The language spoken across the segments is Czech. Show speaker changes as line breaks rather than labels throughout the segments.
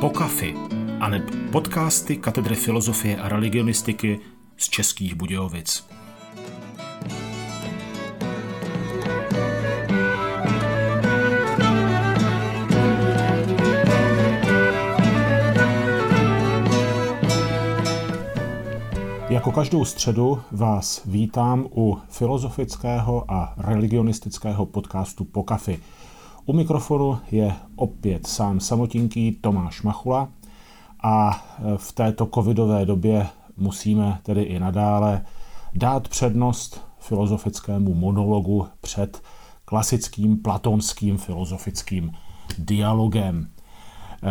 Pokafy, aneb podcasty Katedry filozofie a religionistiky z Českých Budějovic. Jako každou středu vás vítám u filozofického a religionistického podcastu Pokafy. U mikrofonu je opět sám samotinký Tomáš Machula a v této covidové době musíme tedy i nadále dát přednost filozofickému monologu před klasickým platonským filozofickým dialogem.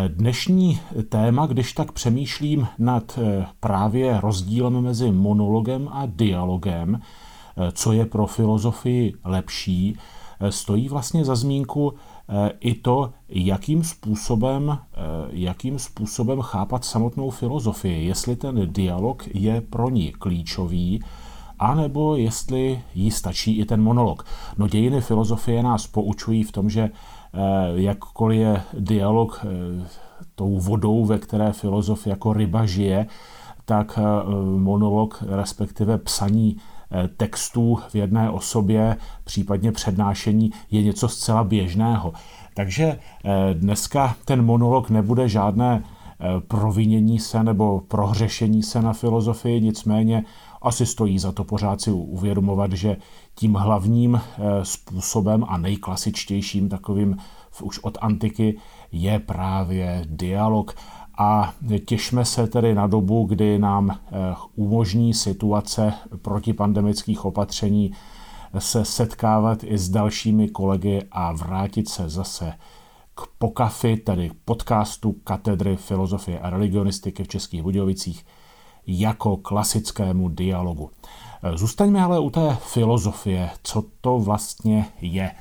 Dnešní téma, když tak přemýšlím nad eh, právě rozdílem mezi monologem a dialogem, eh, co je pro filozofii lepší, eh, stojí vlastně za zmínku i to, jakým způsobem, jakým způsobem chápat samotnou filozofii, jestli ten dialog je pro ní klíčový, anebo jestli jí stačí i ten monolog. No dějiny filozofie nás poučují v tom, že Eh, jakkoliv je dialog eh, tou vodou, ve které filozof jako ryba žije, tak eh, monolog, respektive psaní textů v jedné osobě, případně přednášení, je něco zcela běžného. Takže dneska ten monolog nebude žádné provinění se nebo prohřešení se na filozofii, nicméně asi stojí za to pořád si uvědomovat, že tím hlavním eh, způsobem a nejklasičtějším takovým už od antiky je právě dialog. A těšme se tedy na dobu, kdy nám eh, umožní situace protipandemických opatření se setkávat i s dalšími kolegy a vrátit se zase k pokafy, tedy podcastu Katedry filozofie a religionistiky v Českých Budějovicích, jako klasickému dialogu. Zůstaňme ale u té filozofie, co to vlastně je.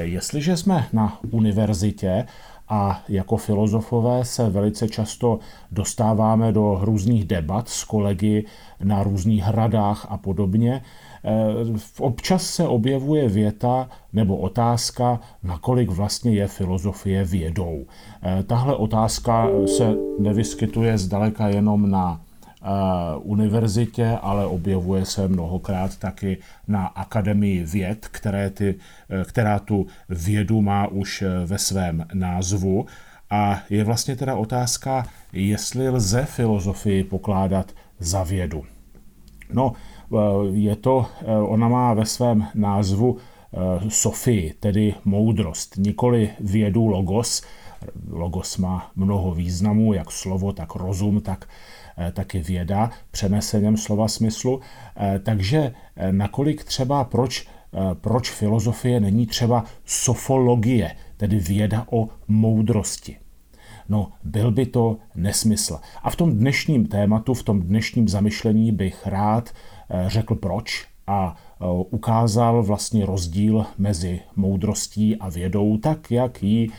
Jestliže jsme na univerzitě a jako filozofové se velice často dostáváme do různých debat s kolegy na různých hradách a podobně, občas se objevuje věta nebo otázka, nakolik vlastně je filozofie vědou. Tahle otázka se nevyskytuje zdaleka jenom na univerzitě, ale objevuje se mnohokrát taky na Akademii věd, které ty, e, která tu vědu má už e, ve svém názvu. A je vlastně teda otázka, jestli lze filozofii pokládat za vědu. No, je to, ona má ve svém názvu Sofii, tedy moudrost, nikoli vědu logos. Logos má mnoho významů, jak slovo, tak rozum, tak Eh, taky věda, přeneseném slova smyslu. Eh, takže eh, nakolik třeba, proč, proč filozofie není třeba sofologie, tedy věda o moudrosti. No, byl by to nesmysl. A v tom dnešním tématu, v tom dnešním zamyšlení bych rád řekl proč a ukázal vlastně rozdíl mezi moudrostí a vědou, tak jak ji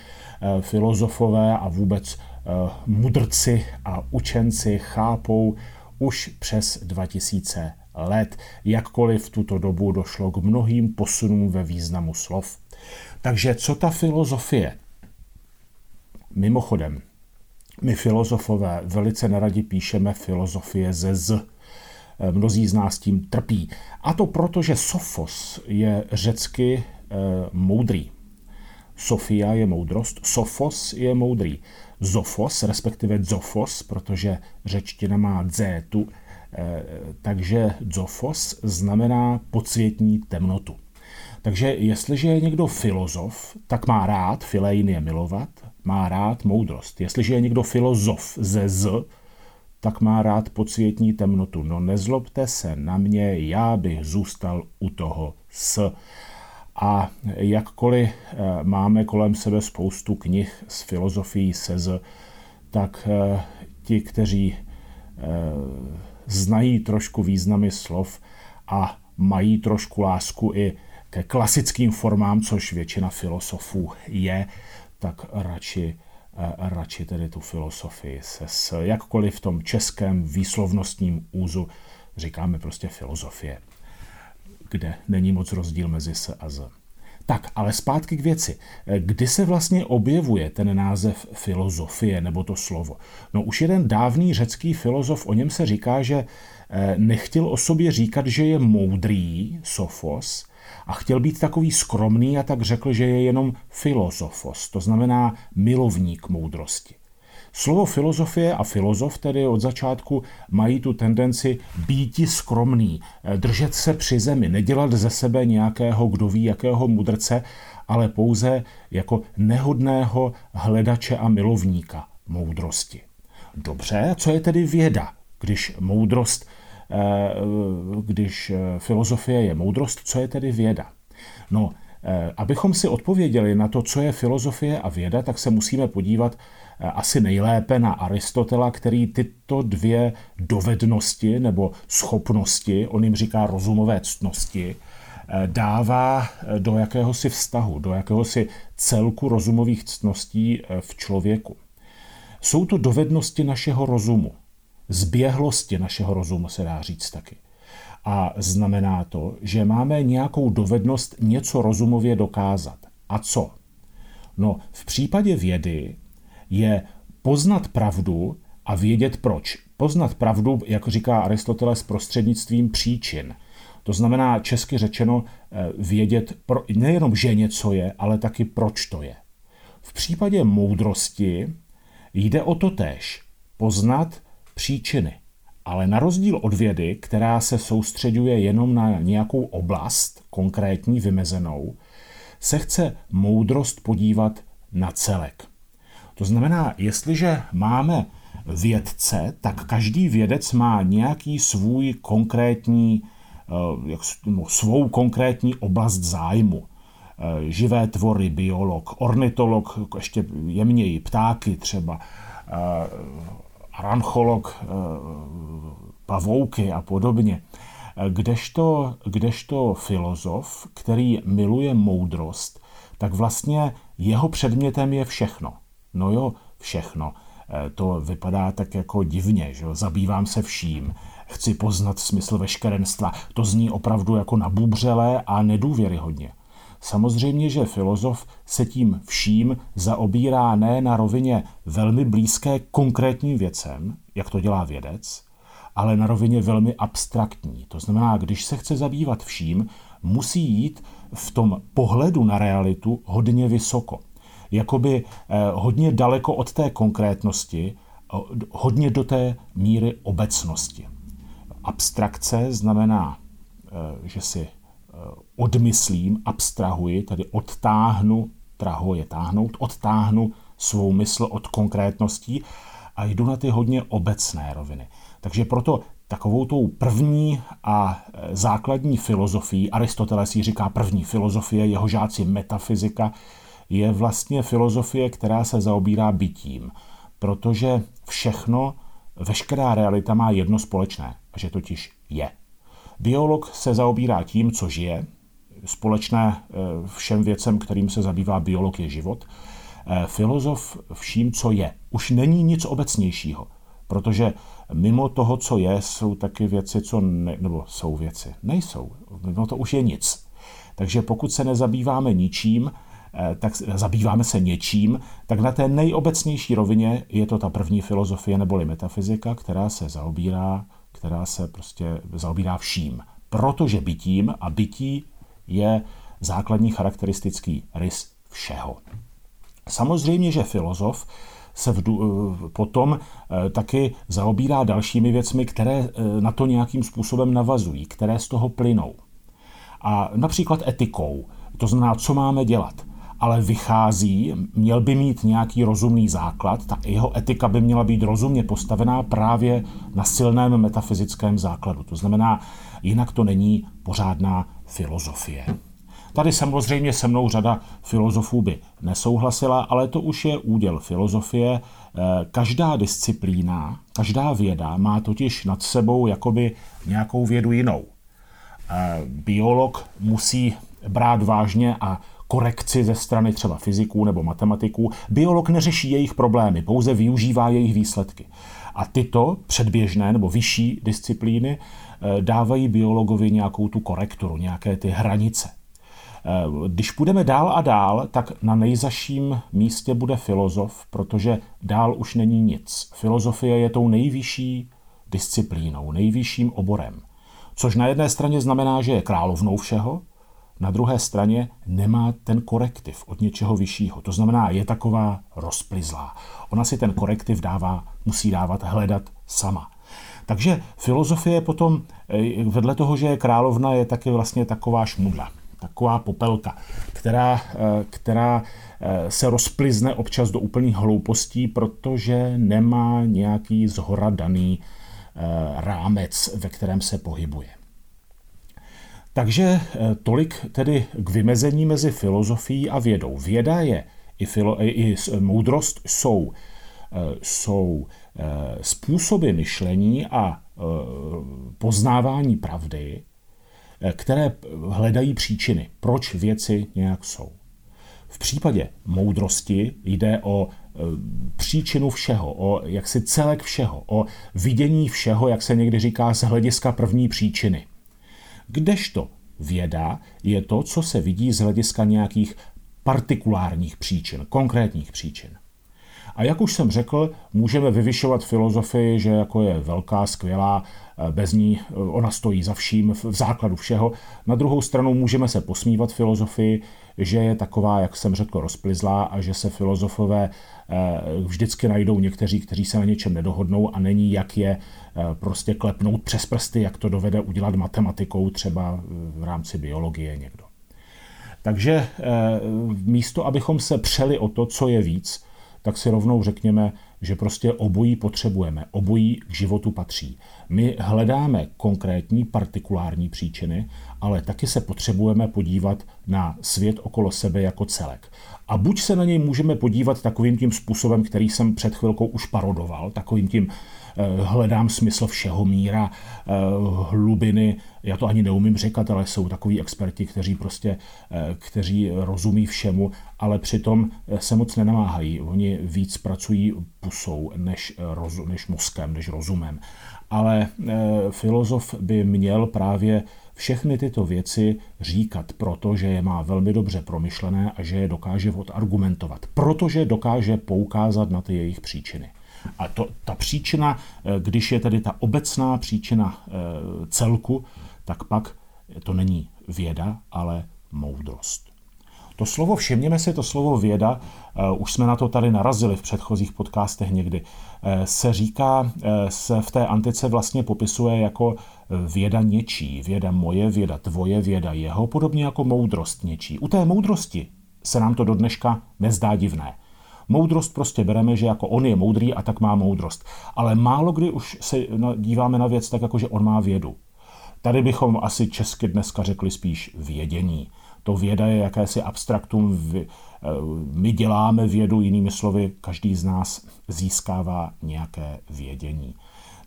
filozofové a vůbec Eh, mudrci a učenci chápou už přes 2000 let, jakkoliv v tuto dobu došlo k mnohým posunům ve významu slov. Takže co ta filozofie? Mimochodem, my filozofové velice neradi píšeme filozofie ze z. Eh, mnozí z nás tím trpí. A to proto, že sofos je řecky e, moudrý. Sofia je moudrost, sofos je moudrý. Zofos, respektive zofos, protože řečtina má dzétu, eh, takže zofos znamená podsvětní temnotu. Takže jestliže je někdo filozof, tak má rád, filein je milovat, má rád moudrost. Jestliže je někdo filozof ze z, tak má rád podsvětní temnotu. No nezlobte se na mě, já bych zůstal u toho s. A jakkoliv eh, máme kolem sebe spoustu knih s filozofií sez, tak eh, ti, kteří eh, znají trošku významy slov a mají trošku lásku i ke klasickým formám, což většina filosofů je, tak radši radši tedy tu filozofii se s jakkoliv v tom českém výslovnostním úzu říkáme prostě filozofie, kde není moc rozdíl mezi s a z. Tak, ale zpátky k věci. Kdy se vlastně objevuje ten název filozofie nebo to slovo? No už jeden dávný řecký filozof, o něm se říká, že eh, nechtěl o sobě říkat, že je moudrý, sofos, a chtěl být takový skromný a tak řekl, že je jenom filozofos, to znamená milovník moudrosti. Slovo filozofie a filozof tedy od začátku mají tu tendenci býti skromný, držet se při zemi, nedělat ze sebe nějakého, kdo ví, jakého mudrce, ale pouze jako nehodného hledače a milovníka moudrosti. Dobře, co je tedy věda, když moudrost, eh, když eh, filozofie je moudrost, co je tedy věda? No, eh, abychom si odpověděli na to, co je filozofie a věda, tak se musíme podívat Eh, asi nejlépe na Aristotela, který tyto dvě dovednosti nebo schopnosti, on jim říká rozumové ctnosti, eh, dává eh, do jakéhosi vztahu, do jakéhosi celku rozumových ctností v člověku. Jsou to dovednosti našeho rozumu, zběhlosti našeho rozumu se dá říct taky. A znamená to, že máme nějakou dovednost něco rozumově dokázat. A co? No, v případě vědy je poznat pravdu a vědět proč. Poznat pravdu, jak říká Aristoteles, prostřednictvím příčin. To znamená česky řečeno eh, vědět pro, nejenom, že něco je, ale taky proč to je. V případě moudrosti jde o to též, poznat příčiny. Ale na rozdíl od vědy, která se soustředuje jenom na nějakou oblast, konkrétní, vymezenou, se chce moudrost podívat na celek. To znamená, jestliže máme vědce, tak každý vědec má nějaký svůj konkrétní, eh, no, svou konkrétní oblast zájmu. Eh, živé tvory, biolog, ornitolog, ještě jemněji, ptáky třeba, eh, arancholog, pavouky a podobně. Kdežto, kdežto filozof, který miluje moudrost, tak vlastně jeho předmětem je všechno. No jo, všechno. E, to vypadá tak jako divně, že jo? zabývám se vším. Chci poznat smysl veškerenstva. To zní opravdu jako nabubřelé a nedůvěryhodně. Samozřejmě, že filozof se tím vším zaobírá ne na rovině velmi blízké konkrétním věcem, jak to dělá vědec, ale na rovině velmi abstraktní. To znamená, když se chce zabývat vším, musí jít v tom pohledu na realitu hodně vysoko jakoby eh, hodně daleko od té konkrétnosti, hodně do té míry obecnosti. Abstrakce znamená, eh, že si odmyslím, abstrahuji, tedy odtáhnu, traho je táhnout, odtáhnu svou mysl od konkrétností a jdu na ty hodně obecné roviny. Takže proto takovou tou první a základní filozofií, Aristoteles ji říká první filozofie, jeho žáci metafyzika, je vlastně filozofie, která se zaobírá bytím, protože všechno, veškerá realita má jedno společné, že totiž je. Biolog se zaobírá tím, co žije, společné eh, všem věcem, kterým se zabývá biolog, je život. Eh, filozof vším, co je. Už není nic obecnějšího, protože mimo toho, co je, jsou taky věci, co ne, nebo jsou věci. Nejsou. Mimo to už je nic. Takže pokud se nezabýváme ničím, Eh, tak zabýváme se něčím, tak na té nejobecnější rovině je to ta první filozofie neboli metafyzika, která se zaobírá, která se prostě zaobírá vším. Protože bytím a bytí je základní charakteristický rys všeho. Samozřejmě, že filozof se v, eh, potom eh, taky zaobírá dalšími věcmi, které na to nějakým způsobem navazují, které z toho plynou. A například etikou, to znamená, co máme dělat ale vychází, měl by mít nějaký rozumný základ, ta jeho etika by měla být rozumně postavená právě na silném metafyzickém základu. To znamená, jinak to není pořádná filozofie. Tady samozřejmě se mnou řada filozofů by nesouhlasila, ale to už je úděl filozofie. Každá disciplína, každá věda má totiž nad sebou jakoby nějakou vědu jinou. Biolog musí brát vážně a korekci ze strany třeba fyziků nebo matematiků. Biolog neřeší jejich problémy, pouze využívá jejich výsledky. A tyto předběžné nebo vyšší disciplíny eh, dávají biologovi nějakou tu korekturu, nějaké ty hranice. Eh, když půjdeme dál a dál, tak na nejzaším místě bude filozof, protože dál už není nic. Filozofie je tou nejvyšší disciplínou, nejvyšším oborem. Což na jedné straně znamená, že je královnou všeho, na druhé straně nemá ten korektiv od něčeho vyššího. To znamená, je taková rozplizlá. Ona si ten korektiv dává, musí dávat, hledat sama. Takže filozofie potom, eh, vedle toho, že je královna, je taky vlastně taková šmudla, taková popelka, která, eh, která eh, se rozplizne občas do úplných hloupostí, protože nemá nějaký zhora daný rámec, ve kterém se pohybuje. Takže eh, tolik tedy k vymezení mezi filozofií a vědou. Věda je i, filo, i moudrost jsou, eh, jsou eh, způsoby myšlení a poznávání pravdy, které hledají příčiny, proč věci nějak jsou. V případě moudrosti jde o příčinu všeho, o jaksi celek všeho, o vidění všeho, jak se někdy říká, z hlediska první příčiny. Kdežto věda je to, co se vidí z hlediska nějakých partikulárních příčin, konkrétních příčin. A jak už jsem řekl, můžeme vyvyšovat filozofii, že jako je velká, skvělá, eh, bez ní eh, ona stojí za vším, v základu všeho. Na druhou stranu můžeme se posmívat filozofii, že je taková, jak jsem řekl, rozplizlá a že se filozofové vždycky najdou někteří, kteří se na něčem nedohodnou a není jak je prostě klepnout přes prsty, jak to dovede udělat matematikou třeba v rámci biologie někdo. Takže místo, abychom se přeli o to, co je víc, tak si rovnou řekněme, že prostě obojí potřebujeme, obojí k životu patří. My hledáme konkrétní partikulární příčiny, ale taky se potřebujeme podívat na svět okolo sebe jako celek. A buď se na něj můžeme podívat takovým tím způsobem, který jsem před chvilkou už parodoval, takovým tím hledám smysl všeho míra, eh, hlubiny, já to ani neumím říkat, ale jsou takový experti, kteří prostě, eh, kteří rozumí všemu, ale přitom se moc nenamáhají. Oni víc pracují pusou než, než mozkem, než rozumem. Ale filozof by měl právě všechny tyto věci říkat, protože je má velmi dobře promyšlené a že je dokáže odargumentovat, protože dokáže poukázat na ty jejich příčiny. A to, ta příčina, eh, když je tedy ta obecná příčina eh, celku, tak pak to není věda, ale moudrost. To slovo, všimněme si, to slovo věda, eh, už jsme na to tady narazili v předchozích podcastech někdy, se říká, se v té antice vlastně popisuje jako věda něčí, věda moje, věda tvoje, věda jeho, podobně jako moudrost něčí. U té moudrosti se nám to do dneška nezdá divné. Moudrost prostě bereme, že jako on je moudrý a tak má moudrost. Ale málo kdy už se díváme na věc tak, jako že on má vědu. Tady bychom asi česky dneska řekli spíš vědění. To věda je jakési abstraktum, eh, my děláme vědu, jinými slovy, každý z nás získává nějaké vědění.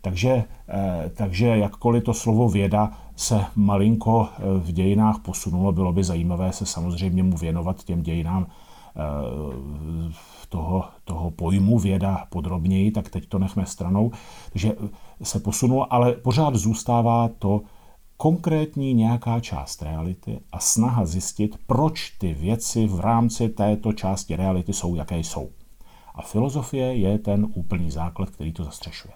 Takže, eh, takže jakkoliv to slovo věda se malinko eh, v dějinách posunulo, bylo by zajímavé se samozřejmě mu věnovat těm dějinám toho, toho pojmu věda podrobněji, tak teď to nechme stranou. Takže se posunulo, ale pořád zůstává to konkrétní nějaká část reality a snaha zjistit, proč ty věci v rámci této části reality jsou, jaké jsou. A filozofie je ten úplný základ, který to zastřešuje.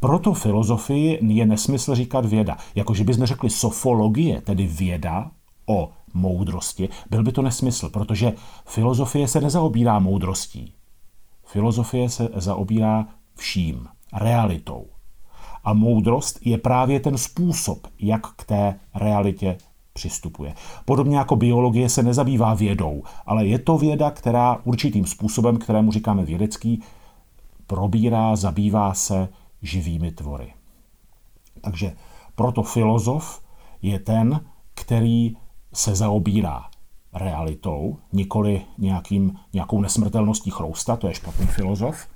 Proto filozofii je nesmysl říkat věda. Jakože bys neřekli sofologie, tedy věda o moudrosti, byl by to nesmysl, protože filozofie se nezaobírá moudrostí. Filozofie se zaobírá vším, realitou. A moudrost je právě ten způsob, jak k té realitě přistupuje. Podobně jako biologie se nezabývá vědou, ale je to věda, která určitým způsobem, kterému říkáme vědecký, probírá, zabývá se živými tvory. Takže proto filozof je ten, který se zaobírá realitou, nikoli nějakým, nějakou nesmrtelností chrousta, to je špatný filozof,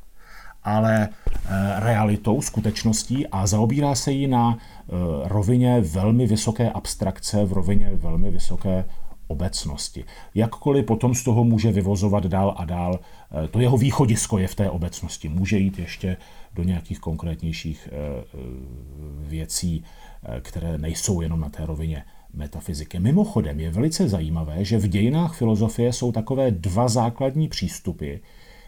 ale eh, realitou, skutečností a zaobírá se jí na eh, rovině velmi vysoké abstrakce, v rovině velmi vysoké obecnosti. Jakkoliv potom z toho může vyvozovat dál a dál, eh, to jeho východisko je v té obecnosti. Může jít ještě do nějakých konkrétnějších věcí, které nejsou jenom na té rovině metafyziky. Mimochodem je velice zajímavé, že v dějinách filozofie jsou takové dva základní přístupy,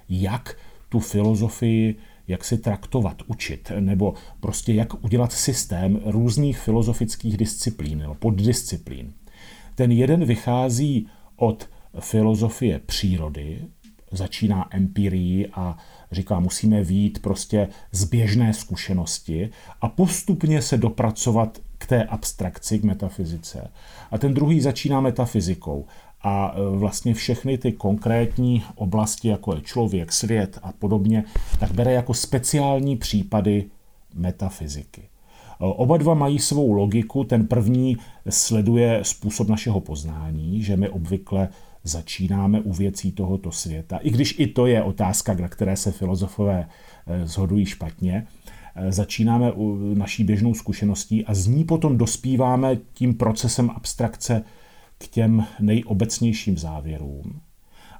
jak tu filozofii jak si traktovat, učit, nebo prostě jak udělat systém různých filozofických disciplín nebo poddisciplín. Ten jeden vychází od filozofie přírody, začíná empirií a říká, musíme výjít prostě z běžné zkušenosti a postupně se dopracovat k té abstrakci, k metafyzice. A ten druhý začíná metafyzikou a e, vlastně všechny ty konkrétní oblasti, jako je člověk, svět a podobně, tak bere jako speciální případy metafyziky. E, oba dva mají svou logiku. Ten první sleduje způsob našeho poznání, že my obvykle začínáme u věcí tohoto světa, i když i to je otázka, na které se filozofové e, zhodují špatně. Začínáme u naší běžnou zkušeností a z ní potom dospíváme tím procesem abstrakce k těm nejobecnějším závěrům.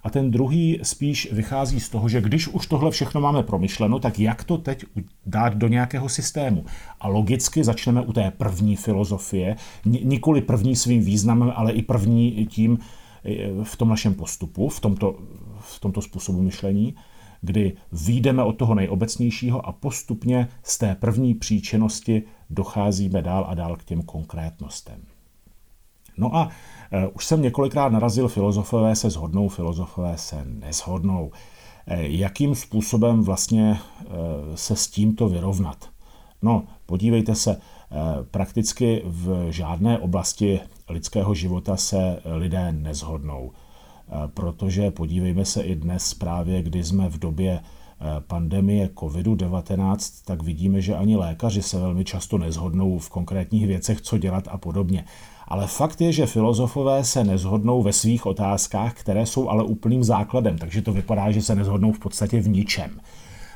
A ten druhý spíš vychází z toho, že když už tohle všechno máme promyšleno, tak jak to teď dát do nějakého systému. A logicky začneme u té první filozofie, nikoli první svým významem, ale i první tím e, v tom našem postupu, v tomto, v tomto způsobu myšlení, kdy výjdeme od toho nejobecnějšího a postupně z té první příčinnosti docházíme dál a dál k těm konkrétnostem. No a Eh, už jsem několikrát narazil, filozofové se zhodnou, filozofové se nezhodnou. Eh, jakým způsobem vlastně eh, se s tímto vyrovnat? No, podívejte se, prakticky v žádné oblasti lidského života se lidé nezhodnou. Protože podívejme se i dnes právě, kdy jsme v době pandemie COVID-19, tak vidíme, že ani lékaři se velmi často nezhodnou v konkrétních věcech, co dělat a podobně. Ale fakt je, že filozofové se nezhodnou ve svých otázkách, které jsou ale úplným základem, takže to vypadá, že se nezhodnou v podstatě v ničem.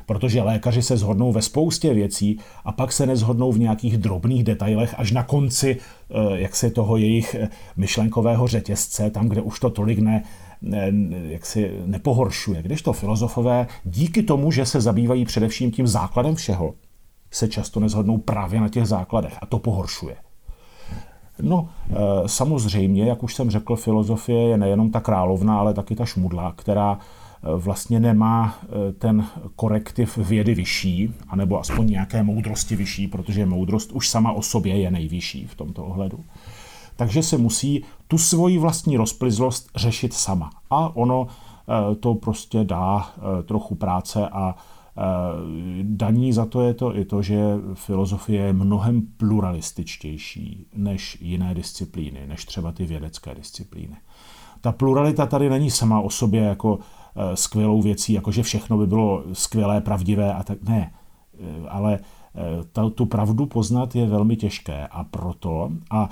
Protože lékaři se zhodnou ve spoustě věcí a pak se nezhodnou v nějakých drobných detailech až na konci eh, jak se toho jejich eh, myšlenkového řetězce, tam, kde už to tolik ne, jak si nepohoršuje. Když to filozofové díky tomu, že se zabývají především tím základem všeho, se často nezhodnou právě na těch základech a to pohoršuje. No, eh, samozřejmě, jak už jsem řekl, filozofie je nejenom ta královna, ale taky ta šmudla, která eh, vlastně nemá eh, ten korektiv vědy vyšší, anebo aspoň nějaké moudrosti vyšší, protože moudrost už sama o sobě je nejvyšší v tomto ohledu. Takže se musí tu svoji vlastní rozplizlost řešit sama. A ono to prostě dá trochu práce a Daní za to je to i to, že filozofie je mnohem pluralističtější než jiné disciplíny, než třeba ty vědecké disciplíny. Ta pluralita tady není sama o sobě jako eh, skvělou věcí, jako že všechno by bylo skvělé, pravdivé a tak ne. Eh, ale eh, ta, tu pravdu poznat je velmi těžké a proto a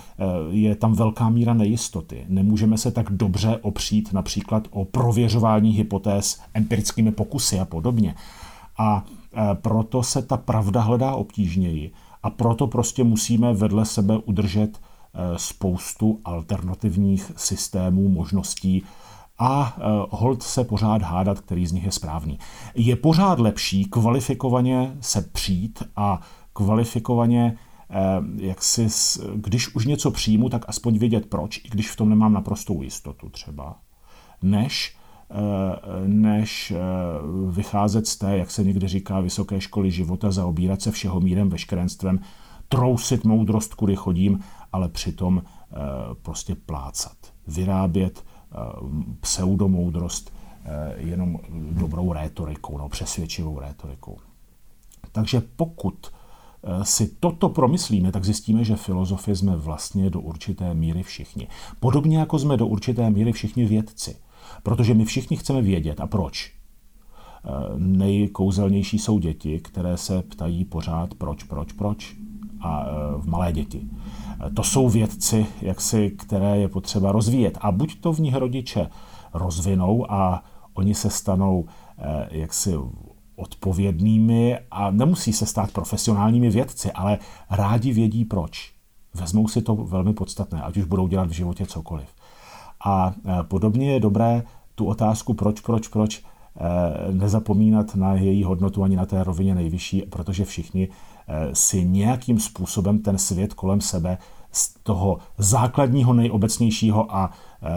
je tam velká míra nejistoty. Nemůžeme se tak dobře opřít například o prověřování hypotéz empirickými pokusy a podobně. A e, proto se ta pravda hledá obtížněji. A proto prostě musíme vedle sebe udržet spoustu alternativních systémů, možností a e, hold se pořád hádat, který z nich je správný. Je pořád lepší kvalifikovaně se přijít a kvalifikovaně jak si, když už něco přijmu, tak aspoň vědět proč, i když v tom nemám naprostou jistotu třeba, než než eh, vycházet z té, jak se někdy říká, vysoké školy života, zaobírat se všeho mírem, veškerenstvem, trousit moudrost, kudy chodím, ale přitom eh, prostě plácat, vyrábět eh, pseudomoudrost jenom dobrou rétorikou, no, přesvědčivou rétorikou. Takže pokud si toto promyslíme, tak zjistíme, že filozofy jsme vlastně do určité míry všichni. Podobně jako jsme do určité míry všichni vědci. Protože my všichni chceme vědět. A proč? Eh, nejkouzelnější jsou děti, které se ptají pořád proč, proč, proč. A eh, v malé děti. Eh, to jsou vědci, jaksi, které je potřeba rozvíjet. A buď to v nich rodiče rozvinou a oni se stanou jaksi odpovědnými a nemusí se stát profesionálními vědci, ale rádi vědí proč. Vezmou si to velmi podstatné, ať už budou dělat v životě cokoliv. A podobně je dobré tu otázku proč, proč, proč nezapomínat na její hodnotu ani na té rovině nejvyšší, protože všichni si nějakým způsobem ten svět kolem sebe z toho základního, nejobecnějšího a e,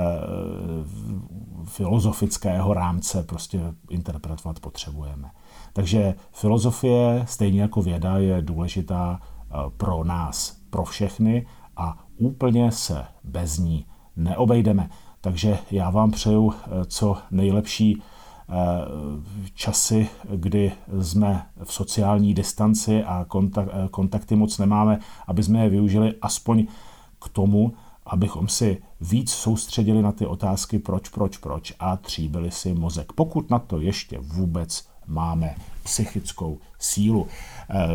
filozofického rámce prostě interpretovat potřebujeme. Takže filozofie, stejně jako věda, je důležitá e, pro nás, pro všechny a úplně se bez ní neobejdeme. Takže já vám přeju co nejlepší časy, kdy jsme v sociální distanci a kontakty moc nemáme, aby jsme je využili aspoň k tomu, abychom si víc soustředili na ty otázky proč, proč, proč a tříbili si mozek. Pokud na to ještě vůbec máme psychickou sílu.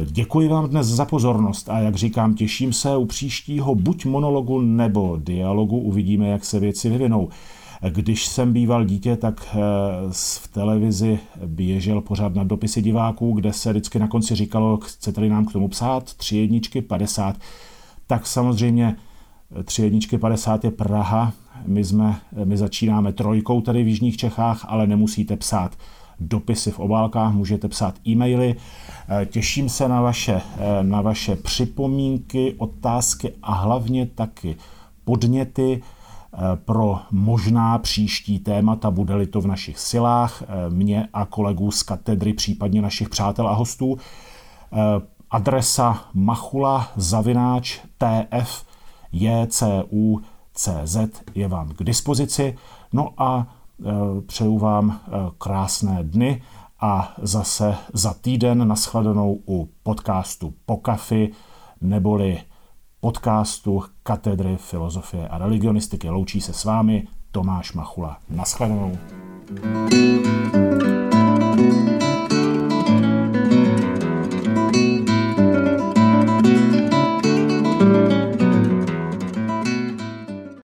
Děkuji vám dnes za pozornost a jak říkám, těším se u příštího buď monologu nebo dialogu. Uvidíme, jak se věci vyvinou. Když jsem býval dítě, tak eh, v televizi běžel pořád na dopisy diváků, kde se vždycky na konci říkalo, chcete-li nám k tomu psát, tři jedničky, 50. Tak samozřejmě eh, tři jedničky 50 je Praha, my, jsme, eh, my začínáme trojkou tady v Jižních Čechách, ale nemusíte psát dopisy v obálkách, můžete psát e-maily. Těším se na vaše, na vaše připomínky, otázky a hlavně taky podněty. Eh, pro možná příští témata, bude-li to v našich silách, eh, mě a kolegů z katedry, případně našich přátel a hostů. Eh, adresa machula zavináč tf CZ je vám k dispozici. No a přeju vám krásné dny a zase za týden naschledanou u podcastu Po kafi neboli podcastu Katedry filozofie a religionistiky. Loučí se s vámi Tomáš Machula. Naschledanou. thank you